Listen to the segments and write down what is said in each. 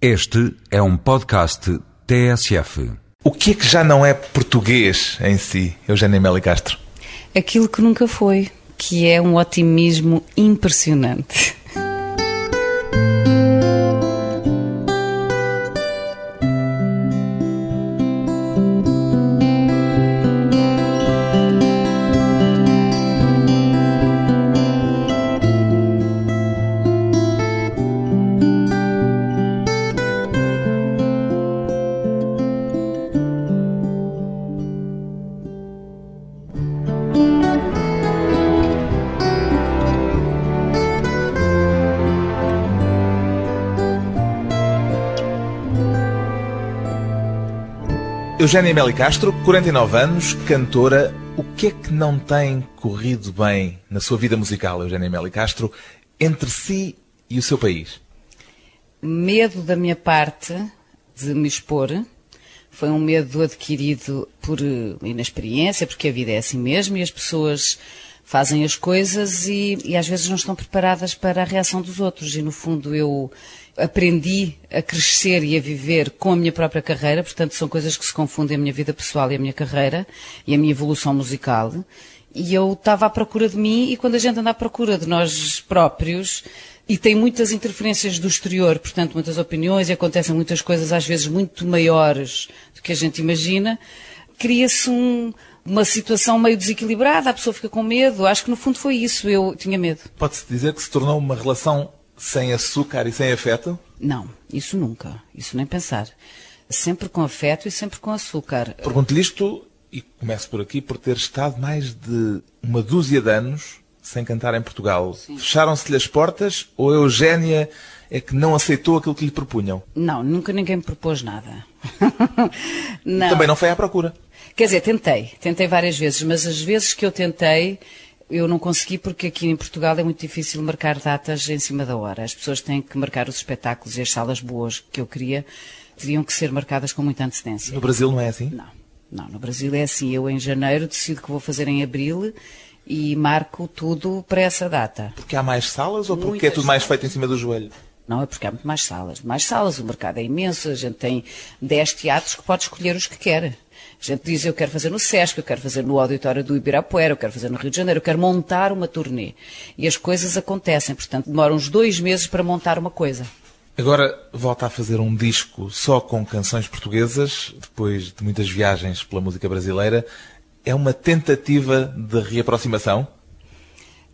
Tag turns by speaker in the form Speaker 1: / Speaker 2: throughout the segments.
Speaker 1: Este é um podcast TSF.
Speaker 2: O que é que já não é português em si, Eugénia Meli Castro?
Speaker 3: Aquilo que nunca foi, que é um otimismo impressionante.
Speaker 2: Eugénia Meli Castro, 49 anos, cantora. O que é que não tem corrido bem na sua vida musical, Eugénia Meli Castro, entre si e o seu país?
Speaker 3: Medo da minha parte de me expor. Foi um medo adquirido por eh, inexperiência, porque a vida é assim mesmo e as pessoas fazem as coisas e, e, às vezes não estão preparadas para a reação dos outros. E no fundo eu aprendi a crescer e a viver com a minha própria carreira, portanto são coisas que se confundem a minha vida pessoal e a minha carreira e a minha evolução musical. E eu estava à procura de mim e quando a gente anda à procura de nós próprios, e tem muitas interferências do exterior, portanto, muitas opiniões e acontecem muitas coisas às vezes muito maiores do que a gente imagina, cria-se um, uma situação meio desequilibrada, a pessoa fica com medo. Acho que no fundo foi isso, eu tinha medo.
Speaker 2: Pode-se dizer que se tornou uma relação sem açúcar e sem afeto?
Speaker 3: Não, isso nunca. Isso nem pensar. Sempre com afeto e sempre com açúcar.
Speaker 2: Pergunto-lhe isto, e começo por aqui, por ter estado mais de uma dúzia de anos sem cantar em Portugal. Fecharam-se-lhe as portas ou a Eugénia é que não aceitou aquilo que lhe propunham?
Speaker 3: Não, nunca ninguém me propôs nada.
Speaker 2: não. Também não foi à procura?
Speaker 3: Quer dizer, tentei. Tentei várias vezes, mas as vezes que eu tentei eu não consegui porque aqui em Portugal é muito difícil marcar datas em cima da hora. As pessoas têm que marcar os espetáculos e as salas boas que eu queria teriam que ser marcadas com muita antecedência.
Speaker 2: No Brasil não é assim?
Speaker 3: Não. Não, no Brasil é assim. Eu em janeiro decido que vou fazer em abril e marco tudo para essa data.
Speaker 2: Porque há mais salas ou porque Muitas é tudo mais feito em cima do joelho?
Speaker 3: Não, é porque há muito mais salas. Mais salas, o mercado é imenso, a gente tem 10 teatros que pode escolher os que quer. A gente diz, eu quero fazer no Sesc, eu quero fazer no auditório do Ibirapuera, eu quero fazer no Rio de Janeiro, eu quero montar uma turnê. E as coisas acontecem, portanto, demoram uns dois meses para montar uma coisa.
Speaker 2: Agora volta a fazer um disco só com canções portuguesas, depois de muitas viagens pela música brasileira. É uma tentativa de reaproximação?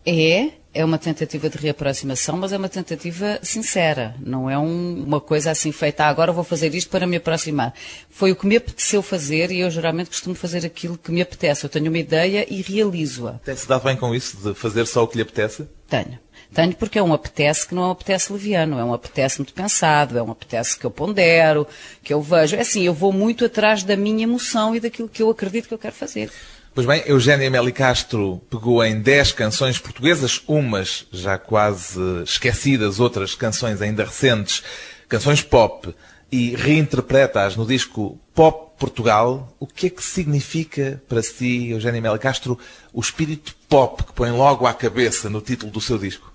Speaker 3: É, é uma tentativa de reaproximação, mas é uma tentativa sincera. Não é um, uma coisa assim feita, ah, agora vou fazer isto para me aproximar. Foi o que me apeteceu fazer e eu geralmente costumo fazer aquilo que me apetece. Eu tenho uma ideia e realizo-a.
Speaker 2: Tem-se dado bem com isso, de fazer só o que lhe apetece?
Speaker 3: Tenho. Tenho porque é um apetece que não é um apetece leviano, é um apetece muito pensado, é um apetece que eu pondero, que eu vejo. É assim, eu vou muito atrás da minha emoção e daquilo que eu acredito que eu quero fazer.
Speaker 2: Pois bem, Eugénia Meli Castro pegou em 10 canções portuguesas, umas já quase esquecidas, outras canções ainda recentes, canções pop, e reinterpreta-as no disco Pop Portugal. O que é que significa para si, Eugénia Meli Castro, o espírito pop que põe logo à cabeça no título do seu disco?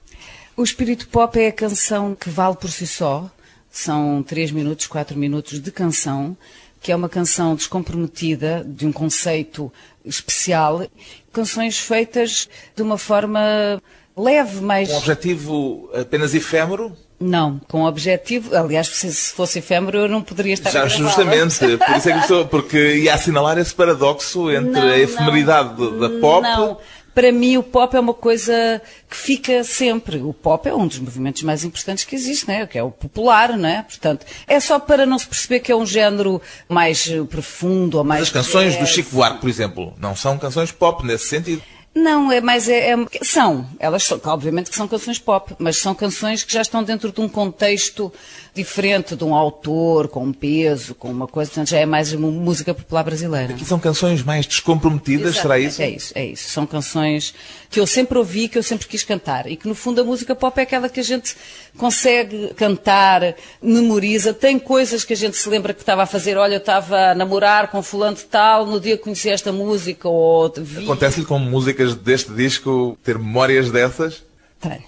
Speaker 3: O espírito pop é a canção que vale por si só. São 3 minutos, 4 minutos de canção que é uma canção descomprometida, de um conceito especial, canções feitas de uma forma leve, mas.
Speaker 2: Com um objetivo apenas efêmero?
Speaker 3: Não, com objetivo. Aliás, se fosse efêmero, eu não poderia estar
Speaker 2: Já, justamente, por isso é que estou, porque ia assinalar esse paradoxo entre não, a efemeridade não, da pop.
Speaker 3: Não para mim o pop é uma coisa que fica sempre. O pop é um dos movimentos mais importantes que existe, né? que é o popular, não é? Portanto, é só para não se perceber que é um género mais profundo ou mais.
Speaker 2: Mas as canções do Chico Buarque, por exemplo, não são canções pop nesse sentido.
Speaker 3: Não, é mais. É, é, são. Elas são, obviamente que são canções pop, mas são canções que já estão dentro de um contexto diferente de um autor, com um peso, com uma coisa. Portanto, já é mais uma música popular brasileira.
Speaker 2: Aqui são canções mais descomprometidas,
Speaker 3: Exato,
Speaker 2: será isso?
Speaker 3: É isso, é isso. São canções que eu sempre ouvi, que eu sempre quis cantar. E que, no fundo, a música pop é aquela que a gente consegue cantar, memoriza. Tem coisas que a gente se lembra que estava a fazer. Olha, eu estava a namorar com fulano de tal, no dia que conheci esta música, ou vi...
Speaker 2: Acontece-lhe com músicas deste disco ter memórias dessas?
Speaker 3: Tenho.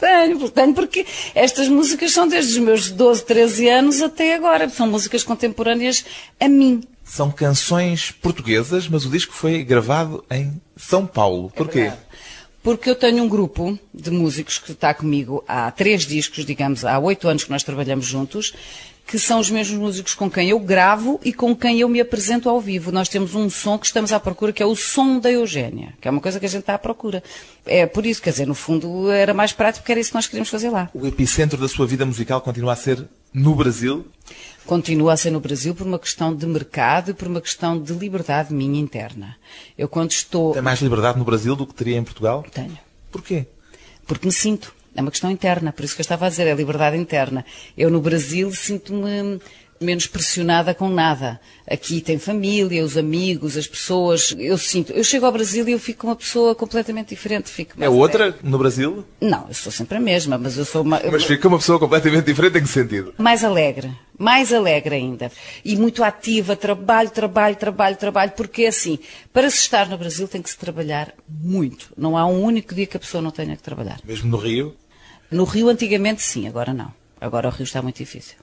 Speaker 3: tenho, tenho, porque estas músicas são desde os meus 12, 13 anos até agora. São músicas contemporâneas a mim.
Speaker 2: São canções portuguesas, mas o disco foi gravado em São Paulo. Porquê?
Speaker 3: É porque eu tenho um grupo de músicos que está comigo há três discos, digamos, há oito anos que nós trabalhamos juntos, que são os mesmos músicos com quem eu gravo e com quem eu me apresento ao vivo. Nós temos um som que estamos à procura, que é o som da Eugénia, que é uma coisa que a gente está à procura. É por isso, quer dizer, no fundo era mais prático porque era isso que nós queríamos fazer lá.
Speaker 2: O epicentro da sua vida musical continua a ser no Brasil?
Speaker 3: Continua a ser no Brasil por uma questão de mercado e por uma questão de liberdade minha interna. Eu quando estou...
Speaker 2: Tem mais liberdade no Brasil do que teria em Portugal?
Speaker 3: Tenho.
Speaker 2: Porquê?
Speaker 3: Porque me sinto. É uma questão interna, por isso que eu estava a dizer, é a liberdade interna. Eu no Brasil sinto-me menos pressionada com nada. Aqui tem família, os amigos, as pessoas. Eu sinto, eu chego ao Brasil e eu fico uma pessoa completamente diferente. Fico
Speaker 2: é outra no Brasil?
Speaker 3: Não, eu sou sempre a mesma, mas eu sou uma.
Speaker 2: Mas fica uma pessoa completamente diferente em que sentido?
Speaker 3: Mais alegre, mais alegre ainda. E muito ativa, trabalho, trabalho, trabalho, trabalho, porque assim, para se estar no Brasil tem que se trabalhar muito. Não há um único dia que a pessoa não tenha que trabalhar.
Speaker 2: Mesmo no Rio?
Speaker 3: No Rio antigamente sim, agora não. Agora o Rio está muito difícil.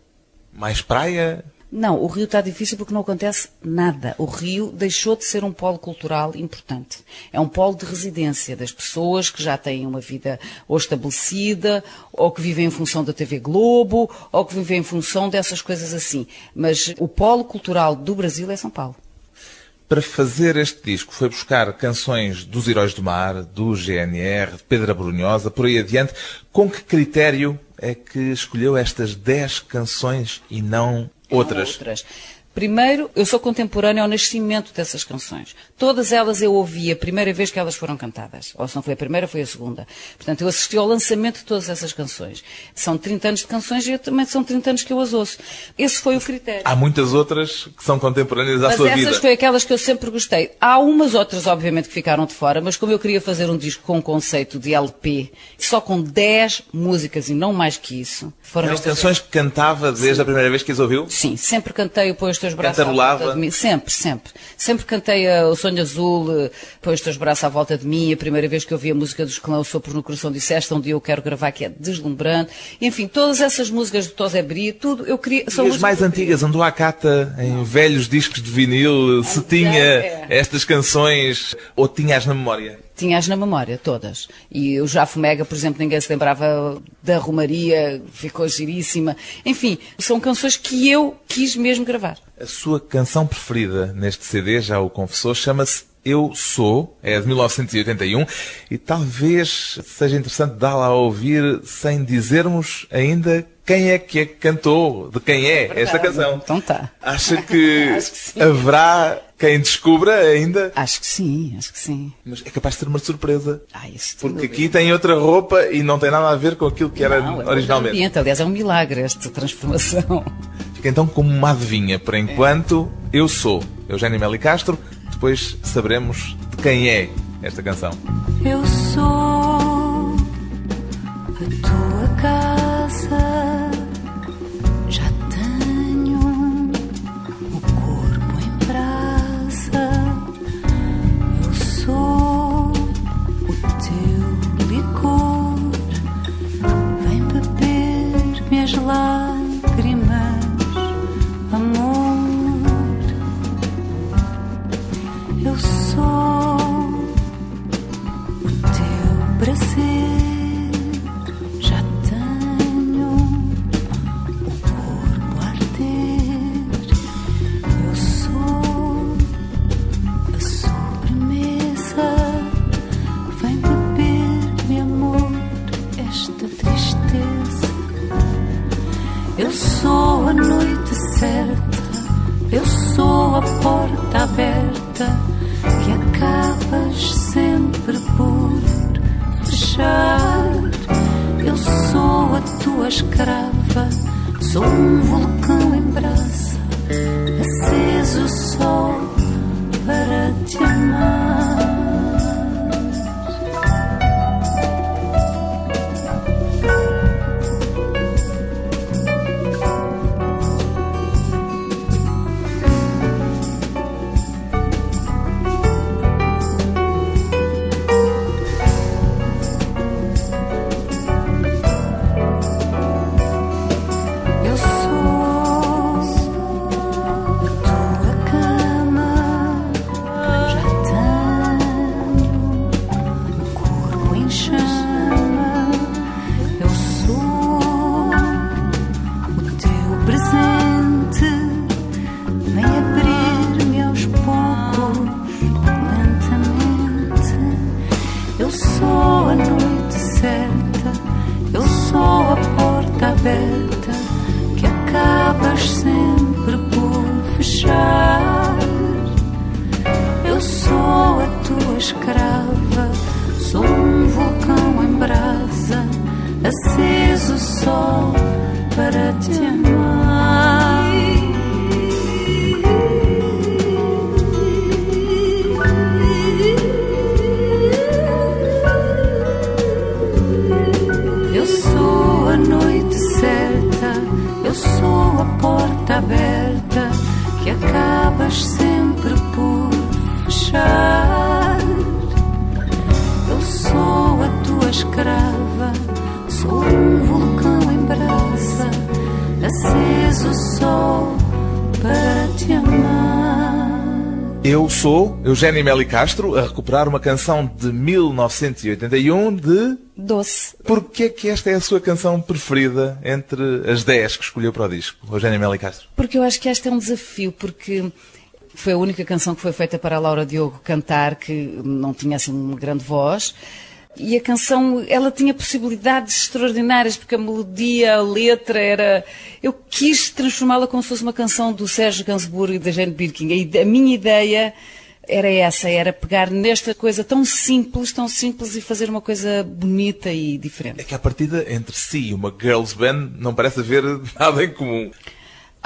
Speaker 2: Mais praia?
Speaker 3: Não, o Rio está difícil porque não acontece nada. O Rio deixou de ser um polo cultural importante. É um polo de residência das pessoas que já têm uma vida ou estabelecida, ou que vivem em função da TV Globo, ou que vivem em função dessas coisas assim. Mas o polo cultural do Brasil é São Paulo.
Speaker 2: Para fazer este disco, foi buscar canções dos Heróis do Mar, do GNR, de Pedro Abrunhosa, por aí adiante. Com que critério é que escolheu estas 10 canções e não outras?
Speaker 3: outras. Primeiro, eu sou contemporânea ao nascimento dessas canções. Todas elas eu ouvi a primeira vez que elas foram cantadas. Ou se não foi a primeira, foi a segunda. Portanto, eu assisti ao lançamento de todas essas canções. São 30 anos de canções e eu também são 30 anos que eu as ouço. Esse foi o critério.
Speaker 2: Há muitas outras que são contemporâneas à
Speaker 3: mas
Speaker 2: sua vida.
Speaker 3: Mas essas foi aquelas que eu sempre gostei. Há umas outras, obviamente, que ficaram de fora, mas como eu queria fazer um disco com um conceito de LP, só com 10 músicas e não mais que isso.
Speaker 2: Foram Eram canções que cantava desde Sim. a primeira vez que as ouviu?
Speaker 3: Sim, sempre cantei o os Teus Braços à volta de mim. Sempre, sempre. Sempre cantei uh, o Sonho Azul, uh, Põe os Teus Braços à volta de mim. A primeira vez que eu vi a música dos Clã, o Sopro no Coração disseste, um dia eu quero gravar, que é deslumbrante. Enfim, todas essas músicas do Tosé Bria, tudo, eu queria...
Speaker 2: São e as mais antigas, andou à cata em Não. velhos discos de vinil, se tinha é. estas canções, ou tinhas na memória?
Speaker 3: Tinhas na memória, todas. E o Jafo Mega, por exemplo, ninguém se lembrava da Romaria, ficou giríssima. Enfim, são canções que eu quis mesmo gravar.
Speaker 2: A sua canção preferida neste CD, já o confessou, chama-se Eu Sou, é de 1981, e talvez seja interessante dá-la a ouvir sem dizermos ainda quem é que, é que cantou, de quem é, é esta canção.
Speaker 3: Então tá.
Speaker 2: Acha que, que haverá quem descubra ainda?
Speaker 3: Acho que sim, acho que sim.
Speaker 2: Mas é capaz de ser uma surpresa.
Speaker 3: Ah, isso
Speaker 2: Porque aqui tem outra roupa e não tem nada a ver com aquilo que era
Speaker 3: não,
Speaker 2: é originalmente.
Speaker 3: Ambiente. Aliás, é um milagre esta transformação.
Speaker 2: Fica então como uma adivinha. Por enquanto, é. eu sou Eugênio Meli Castro. Depois saberemos de quem é esta canção.
Speaker 4: Eu sou a tua casa. love. Sou
Speaker 2: Eugénio Meli Castro a recuperar uma canção de 1981 de.
Speaker 3: Doce.
Speaker 2: Porquê é que esta é a sua canção preferida entre as 10 que escolheu para o disco, Eugénio Meli Castro?
Speaker 3: Porque eu acho que este é um desafio, porque foi a única canção que foi feita para a Laura Diogo cantar, que não tinha assim uma grande voz. E a canção, ela tinha possibilidades extraordinárias, porque a melodia, a letra era. Eu quis transformá-la como se fosse uma canção do Sérgio Gainsbourg e da Jane Birkin. A minha ideia era essa, era pegar nesta coisa tão simples, tão simples e fazer uma coisa bonita e diferente.
Speaker 2: É que a partida entre si e uma girls band não parece haver nada em comum.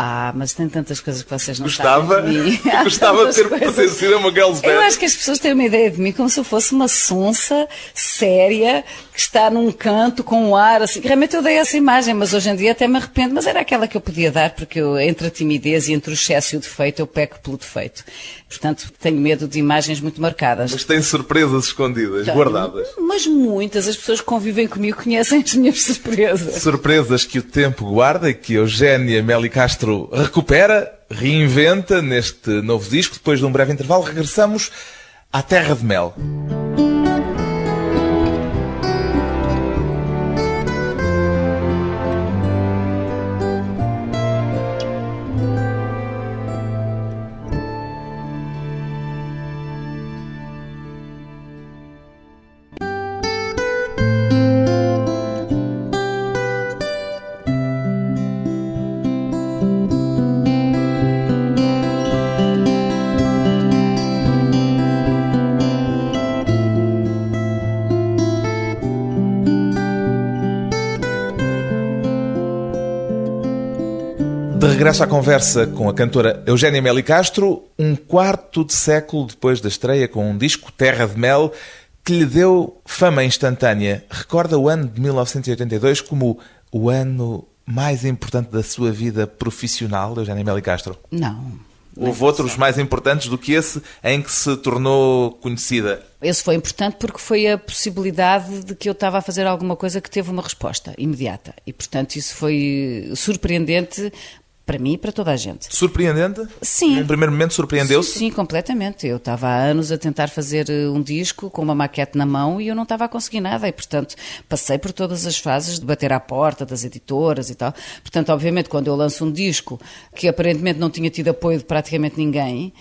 Speaker 3: Ah, mas tem tantas coisas que vocês não
Speaker 2: Gostava,
Speaker 3: sabem de mim.
Speaker 2: Gostava de ter
Speaker 3: coisas.
Speaker 2: pertencido a uma girls band.
Speaker 3: Eu acho que as pessoas têm uma ideia de mim como se eu fosse uma sonsa séria que está num canto com um ar assim. Realmente eu dei essa imagem, mas hoje em dia até me arrependo. Mas era aquela que eu podia dar, porque eu, entre a timidez e entre o excesso e o defeito, eu peco pelo defeito. Portanto, tenho medo de imagens muito marcadas.
Speaker 2: Mas tem surpresas escondidas, guardadas.
Speaker 3: Mas muitas, as pessoas que convivem comigo conhecem as minhas surpresas.
Speaker 2: Surpresas que o tempo guarda e que Eugénia Meli Castro recupera, reinventa neste novo disco. Depois de um breve intervalo, regressamos à Terra de Mel. Regresso à conversa com a cantora Eugénia Meli Castro, um quarto de século depois da estreia com um disco Terra de Mel que lhe deu fama instantânea. Recorda o ano de 1982 como o ano mais importante da sua vida profissional, Eugénia Meli Castro?
Speaker 3: Não.
Speaker 2: Houve outros mais importantes do que esse em que se tornou conhecida.
Speaker 3: Esse foi importante porque foi a possibilidade de que eu estava a fazer alguma coisa que teve uma resposta imediata. E, portanto, isso foi surpreendente para mim e para toda a gente.
Speaker 2: Surpreendente?
Speaker 3: Sim.
Speaker 2: Num primeiro momento surpreendeu-se?
Speaker 3: Sim, sim, completamente. Eu estava há anos a tentar fazer eh, um disco com uma maquete na mão e eu não estava a conseguir nada. E, portanto, passei por todas as fases de bater à porta das editoras e tal. Portanto, obviamente, quando eu lanço um disco que aparentemente não tinha tido apoio de praticamente ninguém,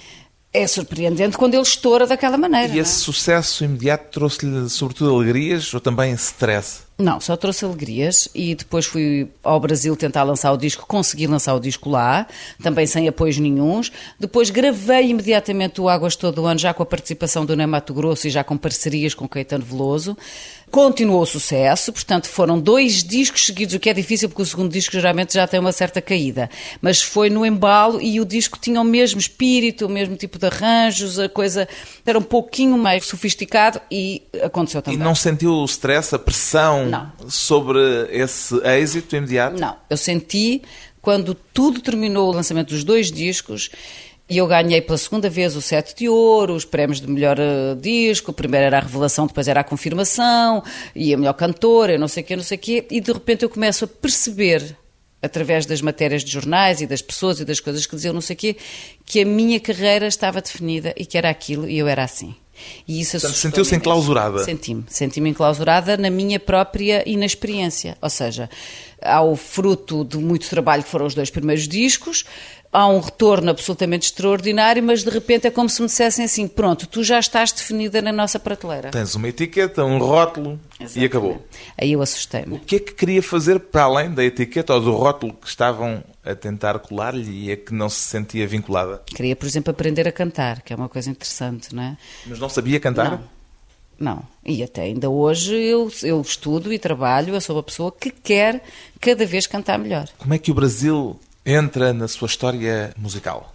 Speaker 3: é surpreendente quando ele estoura daquela maneira.
Speaker 2: E
Speaker 3: não é?
Speaker 2: esse sucesso imediato trouxe-lhe sobretudo alegrias ou também stress?
Speaker 3: Não, só trouxe alegrias e depois fui ao Brasil tentar lançar o disco, consegui lançar o disco lá, também sem apoios nenhuns. Depois gravei imediatamente o Águas Todo o Ano, já com a participação do Ney Mato Grosso e já com parcerias com Caetano Veloso. Continuou o sucesso, portanto foram dois discos seguidos, o que é difícil porque o segundo disco geralmente já tem uma certa caída. Mas foi no embalo e o disco tinha o mesmo espírito, o mesmo tipo de arranjos, a coisa era um pouquinho mais sofisticado e aconteceu
Speaker 2: E
Speaker 3: também.
Speaker 2: não sentiu o stress, a pressão
Speaker 3: Não.
Speaker 2: sobre esse êxito imediato?
Speaker 3: Não, eu senti quando tudo terminou o lançamento dos dois discos e eu ganhei pela segunda vez o Sete de Ouro, os prémios de melhor eh, disco, o primeiro era a revelação, depois era a confirmação, e a melhor cantora, não sei o quê, não sei o quê, e de repente eu começo a perceber, através das matérias de jornais e das pessoas e das coisas que diziam não sei o quê, que a minha carreira estava definida e que era aquilo e eu era assim. E isso
Speaker 2: Portanto, sentiu-se enclausurada.
Speaker 3: Senti-me. Senti-me enclausurada na minha própria inexperiência. Ou seja, há o fruto de muito trabalho que foram os dois primeiros discos, há um retorno absolutamente extraordinário, mas de repente é como se me dissessem assim: pronto, tu já estás definida na nossa prateleira.
Speaker 2: Tens uma etiqueta, um rótulo e
Speaker 3: Exatamente.
Speaker 2: acabou.
Speaker 3: Aí eu
Speaker 2: O
Speaker 3: assustei-me.
Speaker 2: que é que queria fazer para além da etiqueta ou do rótulo que estavam a tentar colar-lhe e a que não se sentia vinculada?
Speaker 3: Queria, por exemplo, aprender a cantar, que é uma coisa interessante, não é?
Speaker 2: Mas não sabia cantar?
Speaker 3: Não. Não. E até ainda hoje eu, eu estudo e trabalho, eu sou uma pessoa que quer cada vez cantar melhor.
Speaker 2: Como é que o Brasil entra na sua história musical?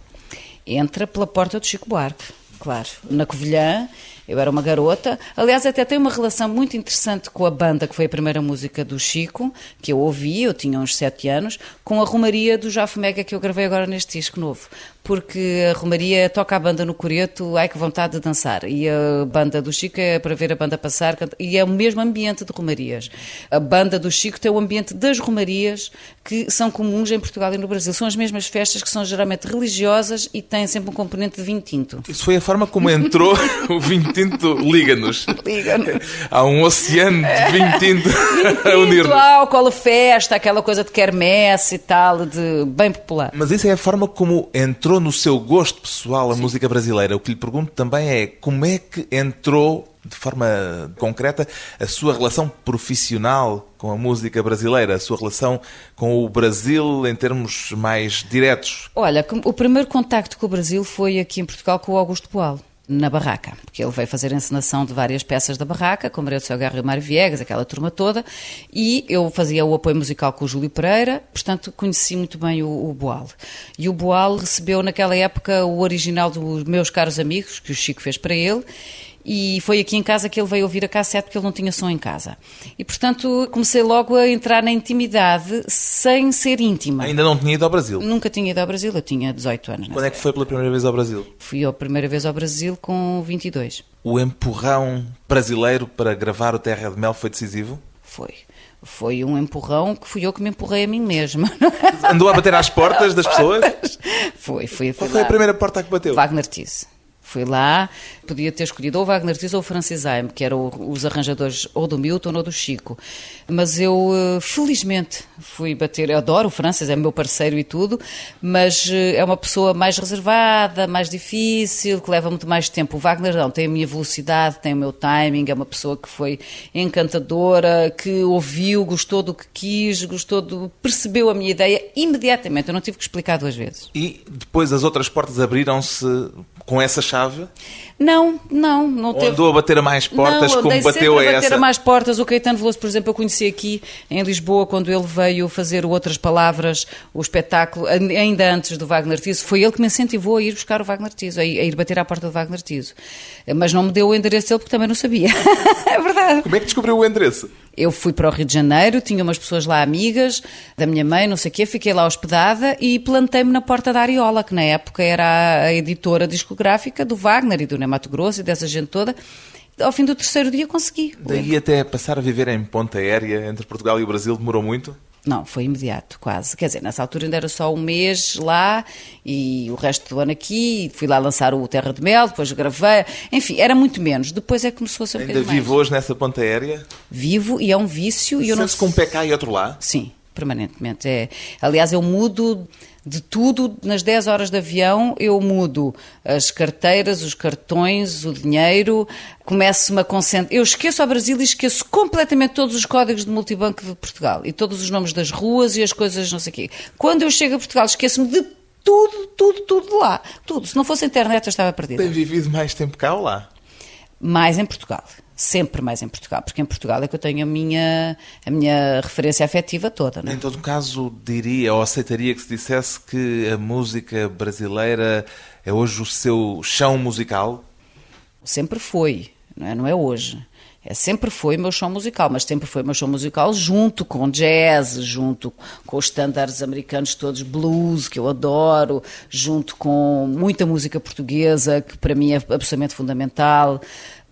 Speaker 3: Entra pela porta do Chico Buarque, claro. Na Covilhã, Eu era uma garota. Aliás, até tenho uma relação muito interessante com a banda, que foi a primeira música do Chico, que eu ouvi, eu tinha uns sete anos, com a Romaria do Jafo Mega, que eu gravei agora neste disco novo. Porque a Romaria toca a banda no coreto, ai que vontade de dançar. E a banda do Chico é para ver a banda passar, e é o mesmo ambiente de Romarias. A banda do Chico tem o ambiente das Romarias, que são comuns em Portugal e no Brasil. São as mesmas festas que são geralmente religiosas e têm sempre um componente de vinho tinto.
Speaker 2: Isso foi a forma como entrou o vinho tinto Liga-nos.
Speaker 3: Liga-nos.
Speaker 2: Há um oceano de vinho tinto a unir-nos.
Speaker 3: álcool, festa, aquela coisa de quermesse e tal, de bem popular.
Speaker 2: Mas isso é a forma como entrou no seu gosto pessoal a música brasileira. O que lhe pergunto também é como é que entrou de forma concreta a sua relação profissional com a música brasileira, a sua relação com o Brasil em termos mais diretos.
Speaker 3: Olha, o primeiro contacto com o Brasil foi aqui em Portugal com o Augusto Boal. Na Barraca, porque ele veio fazer a encenação de várias peças da Barraca, com Maria do Céu Garra e Mário Viegas, aquela turma toda, e eu fazia o apoio musical com o Júlio Pereira, portanto conheci muito bem o, o Boal. E o Boal recebeu naquela época o original dos meus caros amigos, que o Chico fez para ele, e foi aqui em casa que ele veio ouvir a cassete porque ele não tinha som em casa. E portanto comecei logo a entrar na intimidade sem ser íntima.
Speaker 2: Ainda não tinha ido ao Brasil.
Speaker 3: Nunca tinha ido ao Brasil, eu tinha 18 anos.
Speaker 2: Quando é que foi pela primeira vez ao Brasil?
Speaker 3: Fui a primeira vez ao Brasil com 22.
Speaker 2: O empurrão brasileiro para gravar o Terra de Mel foi decisivo?
Speaker 3: Foi. Foi um empurrão que fui eu que me empurrei a mim mesma.
Speaker 2: Andou a bater às portas das pessoas?
Speaker 3: foi, foi.
Speaker 2: Qual
Speaker 3: foi
Speaker 2: foi a
Speaker 3: lá.
Speaker 2: primeira porta que bateu?
Speaker 3: Wagner Tiso. Fui lá, podia ter escolhido ou Wagner Tiso ou Francis Haim, que eram os arranjadores ou do Milton ou do Chico. Mas eu, eh, felizmente, fui bater. Eu adoro o Francis, é meu parceiro e tudo, mas eh, é uma pessoa mais reservada, mais difícil, que leva muito mais tempo. O Wagner não, tem a minha velocidade, tem o meu timing, é uma pessoa que foi encantadora, que ouviu, gostou do que quis, gostou do. percebeu a minha ideia imediatamente. Eu não tive que explicar duas vezes.
Speaker 2: E depois as outras portas abriram-se com essa chave?
Speaker 3: Não, não, não teve.
Speaker 2: andou a bater a mais portas
Speaker 3: não,
Speaker 2: como bateu a
Speaker 3: sempre a bater
Speaker 2: essa?
Speaker 3: a mais portas. O Caetano Veloso, por exemplo, eu conheci aqui em Lisboa quando ele veio fazer Outras Palavras, o espetáculo, ainda antes do Wagner Tiso. Foi ele que me incentivou a ir buscar o Wagner Tiso, a ir, a ir bater à porta do Wagner Tiso. Mas não me deu o endereço dele porque também não sabia. é verdade.
Speaker 2: Como é que descobriu o endereço?
Speaker 3: Eu fui para o Rio de Janeiro, tinha umas pessoas lá amigas, da minha mãe, não sei o quê, fiquei lá hospedada e plantei-me na porta da Ariola, que na época era a editora discográfica do Wagner e do Nemato Grosso e dessa gente toda. Ao fim do terceiro dia consegui.
Speaker 2: Daí até passar a viver em ponta aérea entre Portugal e o Brasil demorou muito?
Speaker 3: Não, foi imediato, quase. Quer dizer, nessa altura ainda era só um mês lá e o resto do ano aqui. Fui lá lançar o Terra de Mel, depois gravei. Enfim, era muito menos. Depois é que começou a ser
Speaker 2: Ainda
Speaker 3: bocadinho mais.
Speaker 2: vivo hoje nessa ponta aérea?
Speaker 3: Vivo e é um vício e eu não
Speaker 2: com um pé cá e outro lá?
Speaker 3: Sim, permanentemente. É, aliás, eu mudo de tudo nas 10 horas de avião, eu mudo as carteiras, os cartões, o dinheiro, começo-me a concentrar. Eu esqueço ao Brasil e esqueço completamente todos os códigos de multibanco de Portugal e todos os nomes das ruas e as coisas não sei o quê. Quando eu chego a Portugal, esqueço-me de tudo, tudo, tudo lá. Tudo. Se não fosse a internet, eu estava perdida.
Speaker 2: Tem vivido mais tempo cá ou lá?
Speaker 3: Mais em Portugal. Sempre mais em Portugal, porque em Portugal é que eu tenho a minha, a minha referência afetiva toda. Não é?
Speaker 2: Em todo caso, diria ou aceitaria que se dissesse que a música brasileira é hoje o seu chão musical?
Speaker 3: Sempre foi, não é, não é hoje. É, sempre foi meu show musical, mas sempre foi meu show musical junto com jazz, junto com os estándares americanos todos, blues, que eu adoro, junto com muita música portuguesa, que para mim é absolutamente fundamental.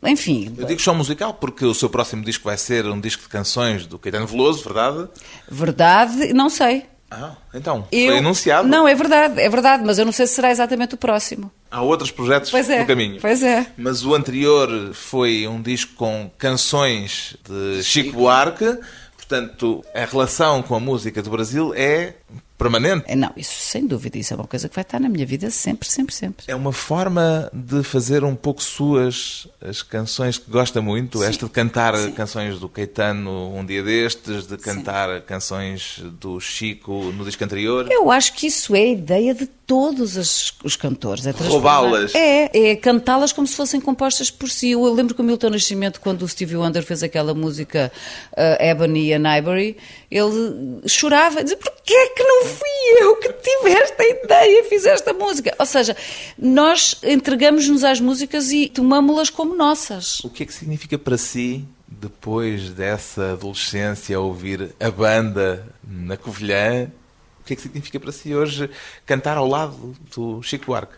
Speaker 3: Enfim,
Speaker 2: Eu digo chão musical porque o seu próximo disco vai ser um disco de canções do Caetano Veloso, verdade?
Speaker 3: verdade, não sei.
Speaker 2: Ah, então,
Speaker 3: Eu-
Speaker 2: foi anunciado.
Speaker 3: Não, é verdade, é verdade, mas eu não sei se será exatamente o próximo.
Speaker 2: Há outros projetos
Speaker 3: Pois é,
Speaker 2: no caminho.
Speaker 3: pois é.
Speaker 2: Mas o anterior foi um disco com canções de Chico Buarque. Portanto, a relação com a música do Brasil é permanente.
Speaker 3: É, Não, isso sem dúvida, isso é uma coisa que vai estar na minha vida sempre, sempre, sempre.
Speaker 2: É uma forma de fazer um pouco suas as canções que gosta muito,
Speaker 3: Sim.
Speaker 2: esta de cantar
Speaker 3: Sim.
Speaker 2: canções do Caetano um dia destes, de cantar canções do Chico no disco anterior.
Speaker 3: Eu acho que isso é a ideia de todos os, os cantores. É transformar-
Speaker 2: Roubá-las.
Speaker 3: É, é cantá-las como se fossem compostas por si. Eu lembro que o Milton Nascimento, quando o Stevie Wonder fez aquela música uh, Ebony and Ivory, ele chorava e dizia, porquê é que não fui eu que tive esta ideia? Fiz fizeste a música. Ou seja, nós entregamos-nos às músicas e tomamos-las como nossas.
Speaker 4: O que é que significa para si, depois dessa adolescência, ouvir a banda na Covilhã? O que é que significa para si hoje cantar ao lado do Chico Buarque?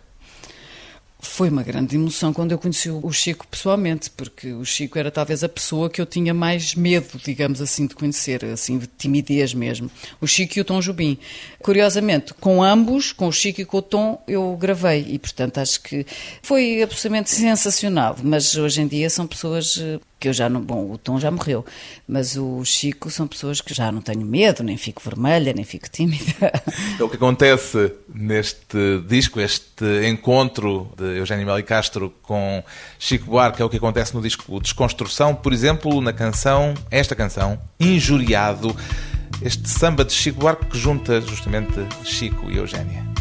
Speaker 3: Foi uma grande emoção quando eu conheci o Chico pessoalmente, porque o Chico era talvez a pessoa que eu tinha mais medo, digamos assim, de conhecer, assim, de timidez mesmo. O Chico e o Tom Jubim. Curiosamente, com ambos, com o Chico e com o Tom, eu gravei e, portanto, acho que foi absolutamente sensacional. Mas hoje em dia são pessoas eh, que eu já não. Bom, o Tom já morreu, mas o Chico são pessoas que já não tenho medo, nem fico vermelha, nem fico tímida.
Speaker 4: É o que acontece neste disco, este encontro de Eugênio Meli Castro com Chico Buarque, é o que acontece no disco Desconstrução, por exemplo, na canção, esta canção, Injuriado, este samba de Chico Buarque que junta justamente Chico e Eugénia.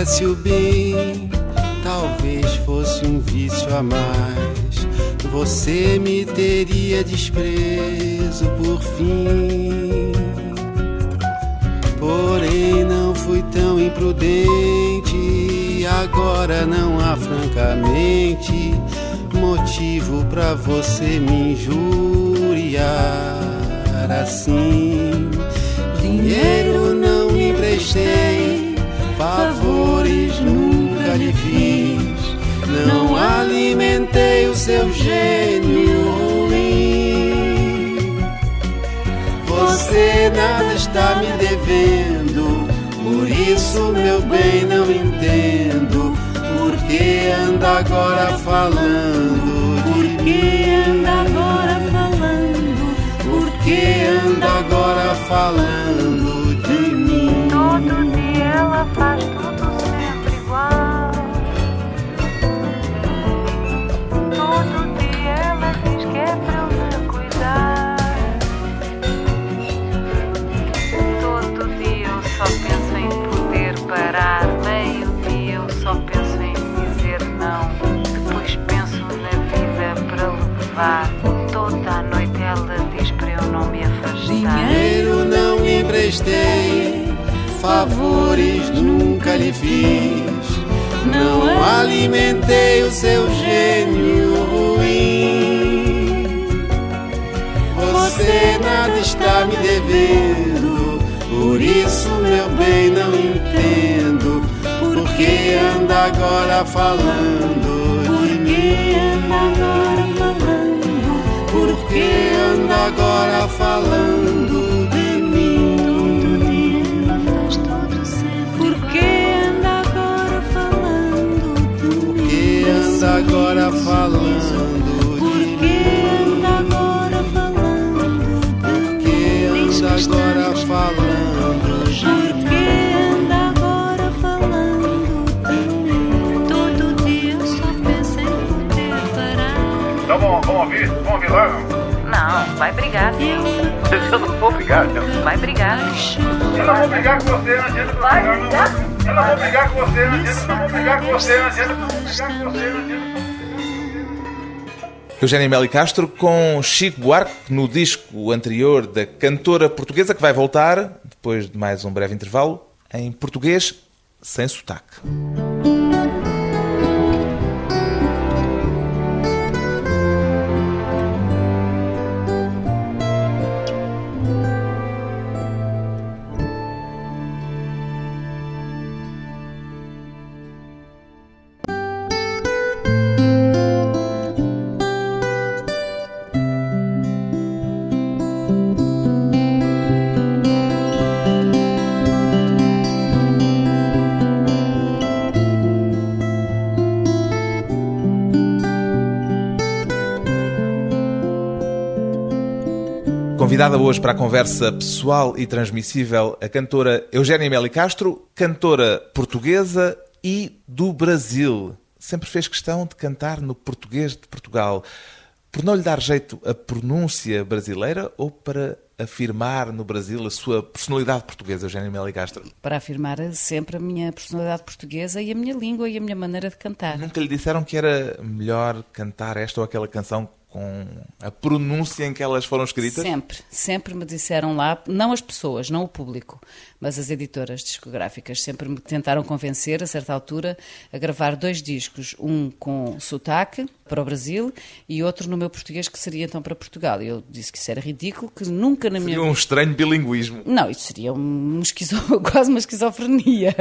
Speaker 5: Fizesse o bem, talvez fosse um vício a mais. Você me teria desprezo por fim. Porém, não fui tão imprudente. Agora não há, francamente, motivo
Speaker 6: pra você me injuriar assim. Dinheiro não emprestei, favores nunca lhe fiz. Não alimentei o seu gênio ruim. Você nada está me devendo, por isso, meu bem, não entendo. Por que anda agora falando de
Speaker 5: Que anda agora falando
Speaker 6: Por que anda agora falando lhe fiz. Não alimentei o seu gênio ruim. Você nada está me devendo, por isso, meu bem, não entendo. Por que anda agora falando de mim? Por que anda agora falando
Speaker 2: lá?
Speaker 7: Não, vai brigar.
Speaker 5: Eu
Speaker 2: Eu não vou brigar, eu
Speaker 7: Vai brigar.
Speaker 2: eu não vou brigar com você, Angela.
Speaker 7: Vai
Speaker 2: Eu não
Speaker 7: brigar?
Speaker 2: vou- Eu não vou brigar com você, Angela. Eu não vou brigar com você, Angela. Eu não vou brigar com você, Angela. Eugénia Meli Castro com Chico Buarque no disco anterior da cantora portuguesa que vai voltar, depois de mais um breve intervalo, em português sem sotaque. Convidada hoje para a conversa pessoal e transmissível a cantora Eugénia Meli Castro, cantora portuguesa e do Brasil. Sempre fez questão de cantar no português de Portugal. Por não lhe dar jeito a pronúncia brasileira ou para afirmar no Brasil a sua personalidade portuguesa, Eugénia Meli Castro?
Speaker 3: Para afirmar sempre a minha personalidade portuguesa e a minha língua e a minha maneira de cantar.
Speaker 2: Nunca lhe disseram que era melhor cantar esta ou aquela canção com a pronúncia em que elas foram escritas?
Speaker 3: Sempre, sempre me disseram lá, não as pessoas, não o público, mas as editoras discográficas sempre me tentaram convencer, a certa altura, a gravar dois discos, um com sotaque para o Brasil e outro no meu português que seria então para Portugal. E eu disse que isso era ridículo, que nunca na minha
Speaker 2: Seria um estranho bilinguismo.
Speaker 3: Não, isso seria um esquizo... quase uma esquizofrenia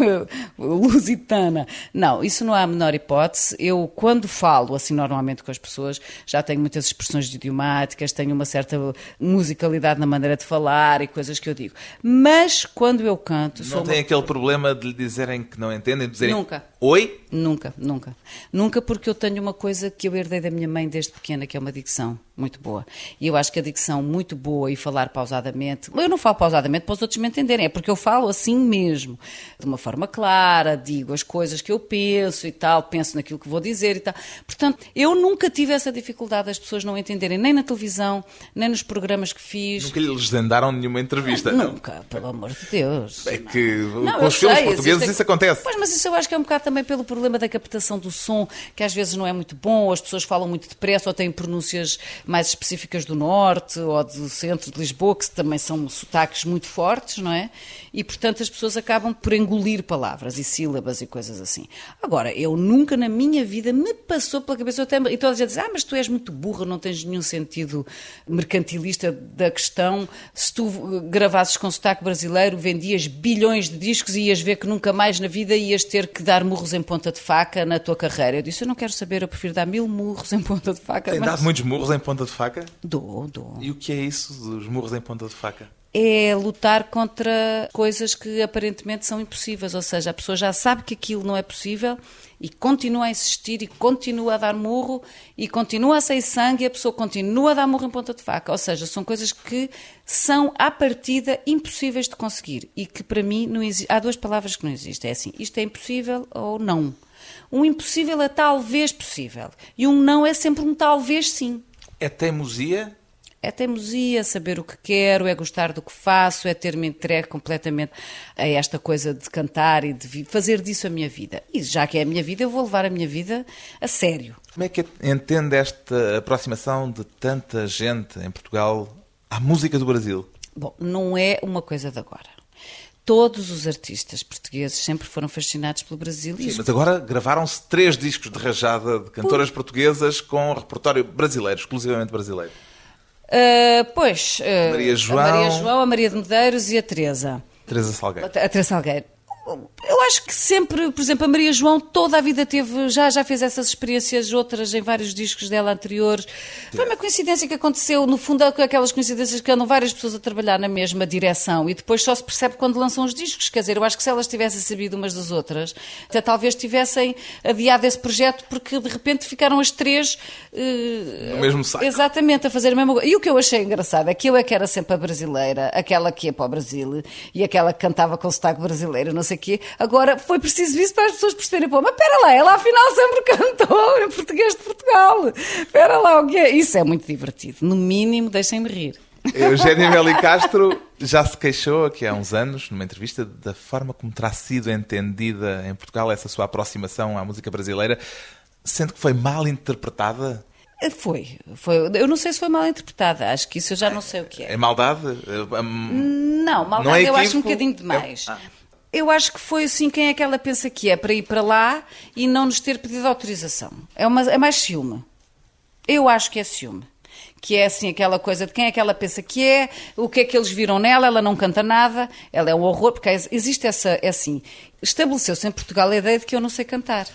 Speaker 3: lusitana. Não, isso não há a menor hipótese. Eu, quando falo assim normalmente com as pessoas, já tenho muitas expressões idiomáticas, tenho uma certa musicalidade na maneira de falar e coisas que eu digo. Mas quando eu canto.
Speaker 2: Não tem
Speaker 3: uma-
Speaker 2: aquele problema de lhe dizerem que não entendem, de dizerem
Speaker 3: Nunca.
Speaker 2: oi?
Speaker 3: Nunca, nunca. Nunca porque eu tenho uma coisa que eu herdei da minha mãe desde pequena, que é uma dicção muito boa. E eu acho que a dicção muito boa e falar pausadamente, eu não falo pausadamente para os outros me entenderem, é porque eu falo assim mesmo, de uma forma clara, digo as coisas que eu penso e tal, penso naquilo que vou dizer e tal. Portanto, eu nunca tive essa dificuldade das pessoas não entenderem, nem na televisão, nem nos programas que fiz.
Speaker 2: Nunca lhe legendaram nenhuma entrevista. Não.
Speaker 3: Nunca, pelo amor de Deus.
Speaker 2: É que
Speaker 3: Não,
Speaker 2: com os filmes
Speaker 3: sei,
Speaker 2: portugueses
Speaker 3: existe-
Speaker 2: isso acontece.
Speaker 3: Pois, mas isso eu acho que é um bocado também pelo problema da captação do som, que às vezes não é muito bom, ou as pessoas falam muito depressa, ou têm pronúncias mais específicas do norte, ou do centro de Lisboa, que também são sotaques muito fortes, não é? E, portanto, as pessoas acabam por engolir palavras e sílabas e coisas assim. Agora, eu nunca na minha vida me passou pela cabeça, até, e toda a gente diz, ah, mas tu és muito burra, não tens nenhum sentido mercantilista da questão. Se tu eh, gravasses com sotaque brasileiro, vendias bilhões de discos e ias ver que nunca mais na vida ias ter que dar murros em ponta de faca na tua carreira. Eu disse, eu não quero saber, eu prefiro dar mil murros em ponta de faca.
Speaker 2: Tem
Speaker 3: mas-
Speaker 2: dado muitos murros em ponta de faca?
Speaker 3: Dou, dou.
Speaker 2: E o que é isso dos murros em ponta de faca?
Speaker 3: É lutar contra coisas que aparentemente são impossíveis, ou seja, a pessoa já sabe que aquilo não é possível e continua a insistir e continua a dar murro e continua a sair sangue e a pessoa continua a dar murro em ponta de faca, ou seja, são coisas que são à partida impossíveis de conseguir e que para mim não há duas palavras que não existem, é assim, isto é impossível ou não. Um impossível é talvez possível e um não é sempre um talvez sim.
Speaker 2: É teimosia?
Speaker 3: É teimosia, saber o que quero, é gostar do que faço, é ter-me entregue completamente a esta coisa de cantar e de fazer disso a minha vida. E já que é a minha vida, eu vou levar a minha vida a sério.
Speaker 2: Como é que entende esta aproximação de tanta gente em Portugal à música do Brasil?
Speaker 3: Bom, não é uma coisa de agora. Todos os artistas portugueses sempre foram fascinados pelo Brasil.
Speaker 2: Sim, mas agora gravaram-se três discos de rajada de cantoras portuguesas com repertório brasileiro, exclusivamente brasileiro.
Speaker 3: Ah, pois, ah,
Speaker 2: Maria João.
Speaker 3: a Maria João, a Maria de Medeiros e a Teresa.
Speaker 2: Teresa Salgueiro.
Speaker 3: A Teresa Salgueiro. Eu acho que sempre, por exemplo, a Maria João toda a vida teve, já, já fez essas experiências, outras em vários discos dela anteriores. Foi uma coincidência que aconteceu, no fundo, é aquelas coincidências que andam várias pessoas a trabalhar na mesma direção e depois só se percebe quando lançam os discos. Quer dizer, eu acho que se elas tivessem sabido umas das outras, até talvez tivessem adiado esse projeto porque de repente ficaram as três. eh,
Speaker 2: No mesmo saco.
Speaker 3: Exatamente, a fazer a mesma coisa. E o que eu achei engraçado é que eu é que era sempre a brasileira, aquela que ia para o Brasil e aquela que cantava com sotaque brasileiro, não sei o quê. Agora foi preciso isso para as pessoas perceberem, pô, mas espera lá, ela afinal sempre cantou em português de Portugal. Espera lá, o que é? Isso é muito divertido. No mínimo, deixem-me rir.
Speaker 2: Eugénia Meli Castro já se queixou aqui há uns anos, numa entrevista, da forma como terá sido entendida em Portugal essa sua aproximação à música brasileira, sendo que foi mal interpretada.
Speaker 3: Foi, foi. Eu não sei se foi mal interpretada, acho que isso eu já não sei o que é.
Speaker 2: É maldade? Eh, hum,
Speaker 3: Não, maldade
Speaker 2: Não é
Speaker 3: eu acho um bocadinho demais.
Speaker 2: É- ah.
Speaker 3: Eu acho que foi assim quem é que ela pensa que é para ir para lá e não nos ter pedido autorização. É, uma, é mais ciúme. Eu acho que é ciúme. Que é assim aquela coisa de quem é que ela pensa que é, o que é que eles viram nela, ela não canta nada, ela é um horror, porque existe essa, é assim, estabeleceu-se em Portugal a ideia de que eu não sei cantar.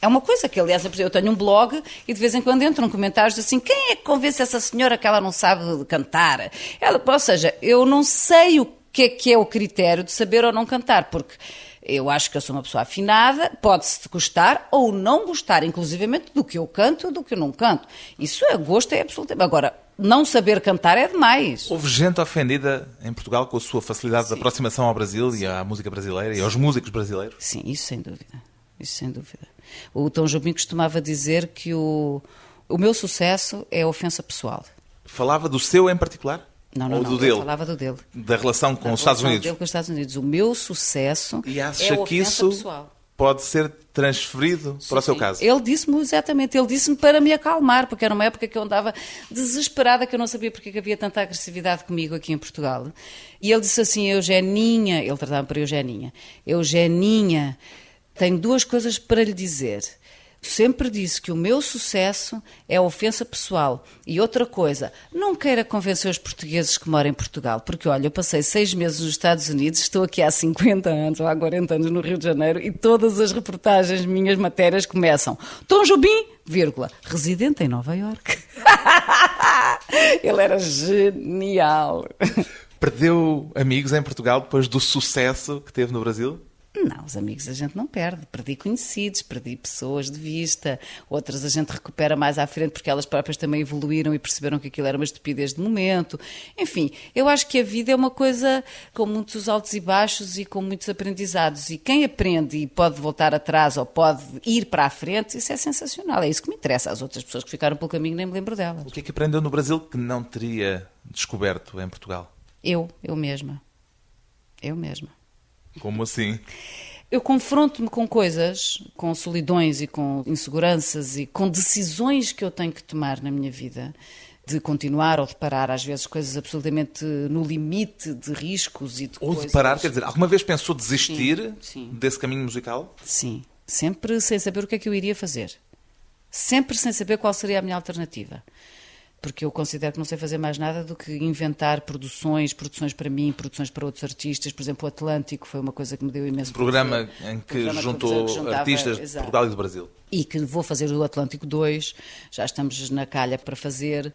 Speaker 3: É uma coisa que, aliás, eu tenho um blog e de vez em quando entram comentários assim: quem é que convence essa senhora que ela não sabe cantar? Ela, ou seja, eu não sei o que é que é o critério de saber ou não cantar, porque eu acho que eu sou uma pessoa afinada, pode-se gostar ou não gostar, inclusivamente do que eu canto ou do que eu não canto. Isso é gosto, é absolutamente. Agora, não saber cantar é demais.
Speaker 2: Houve gente ofendida em Portugal com a sua facilidade de aproximação ao Brasil e à música brasileira e aos músicos brasileiros?
Speaker 3: Sim, isso sem dúvida. Isso sem dúvida. O Tom Jobim costumava dizer que o, o meu sucesso é a ofensa pessoal.
Speaker 2: Falava do seu em particular?
Speaker 3: Não, não,
Speaker 2: Ou
Speaker 3: não.
Speaker 2: do dele?
Speaker 3: falava do dele.
Speaker 2: Da relação com
Speaker 3: Da
Speaker 2: os Estados Unidos?
Speaker 3: dele com os Estados Unidos. O meu sucesso
Speaker 2: E
Speaker 3: é
Speaker 2: acha
Speaker 3: a
Speaker 2: que isso
Speaker 3: pessoal.
Speaker 2: pode ser transferido para o seu
Speaker 3: Sim.
Speaker 2: caso?
Speaker 3: Ele disse-me exatamente, ele disse-me para me acalmar, porque era uma época que eu andava desesperada, que eu não sabia porque que havia tanta agressividade comigo aqui em Portugal. E ele disse assim, Eugeninha, ele tratava-me para Eugeninha, Eugeninha, tenho duas coisas para lhe dizer. Sempre disse que o meu sucesso é ofensa pessoal. E outra coisa, não queira convencer os portugueses que moram em Portugal, porque olha, eu passei seis meses nos Estados Unidos, estou aqui há 50 anos ou há 40 anos no Rio de Janeiro e todas as reportagens, minhas matérias começam. Tom Jobim, vírgula, residente em Nova York. Ele era genial.
Speaker 2: Perdeu amigos em Portugal depois do sucesso que teve no Brasil?
Speaker 3: Não, os amigos a gente não perde. Perdi conhecidos, perdi pessoas de vista, outras a gente recupera mais à frente porque elas próprias também evoluíram e perceberam que aquilo era uma estupidez de momento. Enfim, eu acho que a vida é uma coisa com muitos altos e baixos e com muitos aprendizados. E quem aprende e pode voltar atrás ou pode ir para a frente, isso é sensacional. É isso que me interessa. As outras pessoas que ficaram pelo caminho nem me lembro delas.
Speaker 2: O que é que aprendeu no Brasil que não teria descoberto em Portugal?
Speaker 3: Eu, eu mesma. Eu mesma.
Speaker 2: Como assim?
Speaker 3: Eu confronto-me com coisas, com solidões e com inseguranças e com decisões que eu tenho que tomar na minha vida, de continuar ou de parar, às vezes coisas absolutamente no limite de riscos e de
Speaker 2: Ou de
Speaker 3: coisas.
Speaker 2: parar, quer dizer, alguma vez pensou desistir
Speaker 3: Sim, sim.
Speaker 2: desse caminho musical?
Speaker 3: Sim, sempre sem saber o que é que eu iria fazer. Sempre sem saber qual seria a minha alternativa. Porque eu considero que não sei fazer mais nada do que inventar produções, produções para mim, produções para outros artistas. Por exemplo, o Atlântico foi uma coisa que me deu imenso
Speaker 2: Um programa
Speaker 3: prazer.
Speaker 2: em que
Speaker 3: Programa
Speaker 2: juntou
Speaker 3: que juntava-
Speaker 2: artistas de. Portugal e do Brasil.
Speaker 3: e que vou fazer o Atlântico 2, já estamos na calha para fazer.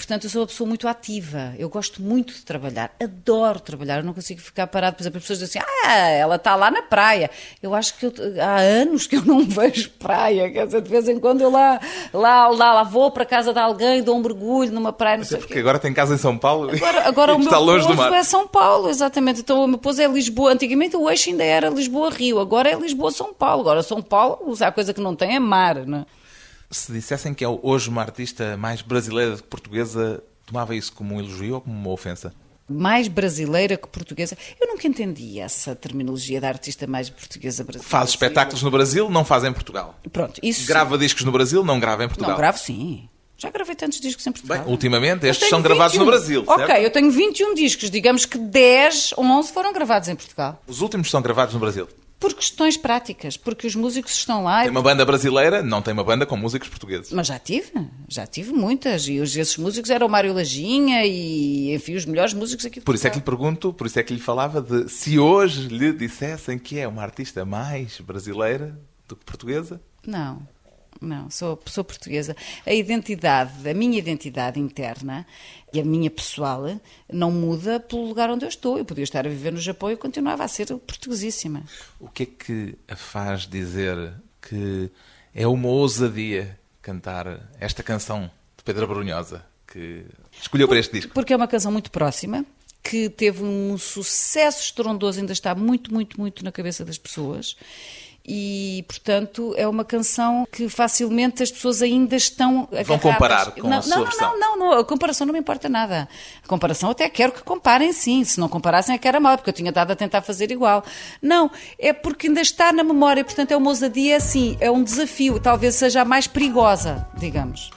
Speaker 3: Portanto, eu sou uma pessoa muito ativa, eu gosto muito de trabalhar, adoro trabalhar, eu não consigo ficar parado. Por exemplo, as pessoas dizem assim, ah, ela está lá na praia. Eu acho que eu- há anos que eu não vejo praia, quer dizer, de vez em quando eu lá, lá, lá, lá vou para casa de alguém, dou um mergulho numa praia, não sei
Speaker 2: Porque
Speaker 3: quê.
Speaker 2: agora tem casa em São Paulo
Speaker 3: Agora, agora o meu
Speaker 2: está longe do mar.
Speaker 3: é São Paulo, exatamente. Então o meu pouso é Lisboa. Antigamente o eixo ainda era Lisboa-Rio, agora é Lisboa-São Paulo. Agora São Paulo, a coisa que não tem é mar, não é?
Speaker 2: Se dissessem que é hoje uma artista mais brasileira do que portuguesa, tomava isso como um elogio ou como uma ofensa?
Speaker 3: mais brasileira que portuguesa. Eu nunca entendi essa terminologia da artista mais portuguesa brasileira.
Speaker 2: Faz espetáculos no Brasil, não faz em Portugal.
Speaker 3: Pronto, isso.
Speaker 2: Grava discos no Brasil, não grava em Portugal.
Speaker 3: Não, gravo sim. Já gravei tantos discos em Portugal.
Speaker 2: Bem, ultimamente estes são gravados no
Speaker 3: 21.
Speaker 2: Brasil, certo?
Speaker 3: Ok, eu tenho 21 discos. Digamos que 10 ou 11 foram gravados em Portugal.
Speaker 2: Os últimos são gravados no Brasil.
Speaker 3: Por questões práticas, porque os músicos estão lá.
Speaker 2: Tem uma banda brasileira, não tem uma banda com músicos portugueses.
Speaker 3: Mas já tive, já tive muitas. E os, esses músicos eram o Mário Lajinha e, enfim, os melhores músicos aqui
Speaker 2: Por isso é que lhe pergunto, por isso é que lhe falava de se hoje lhe dissessem que é uma artista mais brasileira do que portuguesa.
Speaker 3: Não, não, sou, sou portuguesa. A identidade, a minha identidade interna e a minha pessoal não muda pelo lugar onde eu estou. Eu podia estar a viver no Japão e continuava a ser portuguesíssima.
Speaker 2: O que é que a faz dizer que é uma ousadia cantar esta canção de Pedro Brunhosa que escolheu para este disco?
Speaker 3: Porque é uma canção muito próxima, que teve um sucesso estrondoso, ainda está muito, muito, muito na cabeça das pessoas. E, portanto, é uma canção que facilmente as pessoas ainda estão
Speaker 2: Vão
Speaker 3: agarradas.
Speaker 2: comparar com
Speaker 3: não,
Speaker 2: a sua
Speaker 3: não,
Speaker 2: versão.
Speaker 3: Não, não, não, a comparação não me importa nada. A comparação até quero que comparem, sim. Se não comparassem é que era mal, porque eu tinha dado a tentar fazer igual. Não, é porque ainda está na memória, portanto é uma ousadia, assim, é um desafio, talvez seja a mais perigosa, digamos.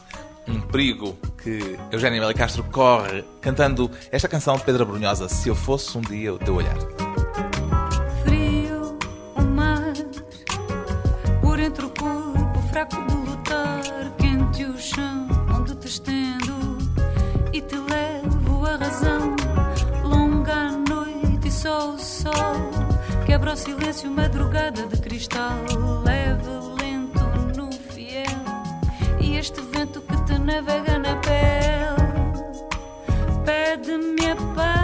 Speaker 2: um perigo que Eugénia Meli Castro corre cantando esta canção de Pedro Brunhosa, Se Eu Fosse Um Dia o Teu Olhar.
Speaker 4: Quebra o silêncio, madrugada de cristal, leve lento no fiel e este vento que te navega na pele. Pede-me a paz,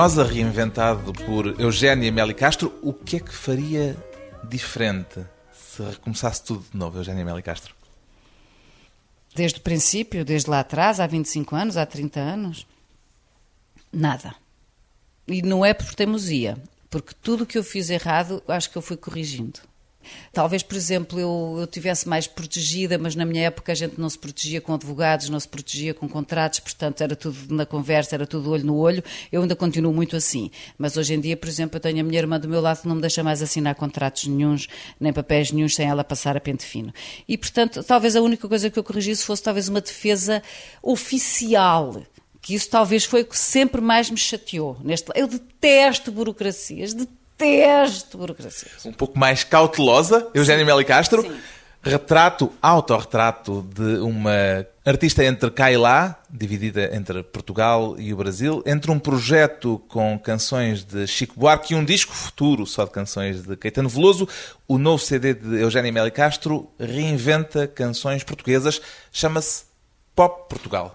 Speaker 2: A Brunhosa, reinventado por Eugénia Meli Castro, o que é que faria diferente se recomeçasse tudo de novo, Eugénia Meli Castro?
Speaker 3: Desde o princípio, desde lá atrás, há 25 anos, há 30 anos, nada. E não é por teimosia, porque tudo o que eu fiz errado, acho que eu fui corrigindo. Talvez, por exemplo, eu, eu tivesse mais protegida, mas na minha época a gente não se protegia com advogados, não se protegia com contratos, portanto era tudo na conversa, era tudo olho no olho. Eu ainda continuo muito assim. Mas hoje em dia, por exemplo, eu tenho a minha irmã do meu lado que não me deixa mais assinar contratos nenhuns, nem papéis nenhuns, sem ela passar a pente fino. E, portanto, talvez a única coisa que eu corrigisse fosse talvez uma defesa oficial que isso talvez foi o que sempre mais me chateou. Neste... Eu detesto burocracias, detesto burocracias.
Speaker 2: Um pouco mais cautelosa, Eugénia Meli Castro.
Speaker 3: Sim.
Speaker 2: Retrato, autorretrato de uma artista entre cá e lá, dividida entre Portugal e o Brasil, entre um projeto com canções de Chico Buarque e um disco futuro só de canções de Caetano Veloso. O novo CD de Eugénia Meli Castro reinventa canções portuguesas, chama-se Pop Portugal.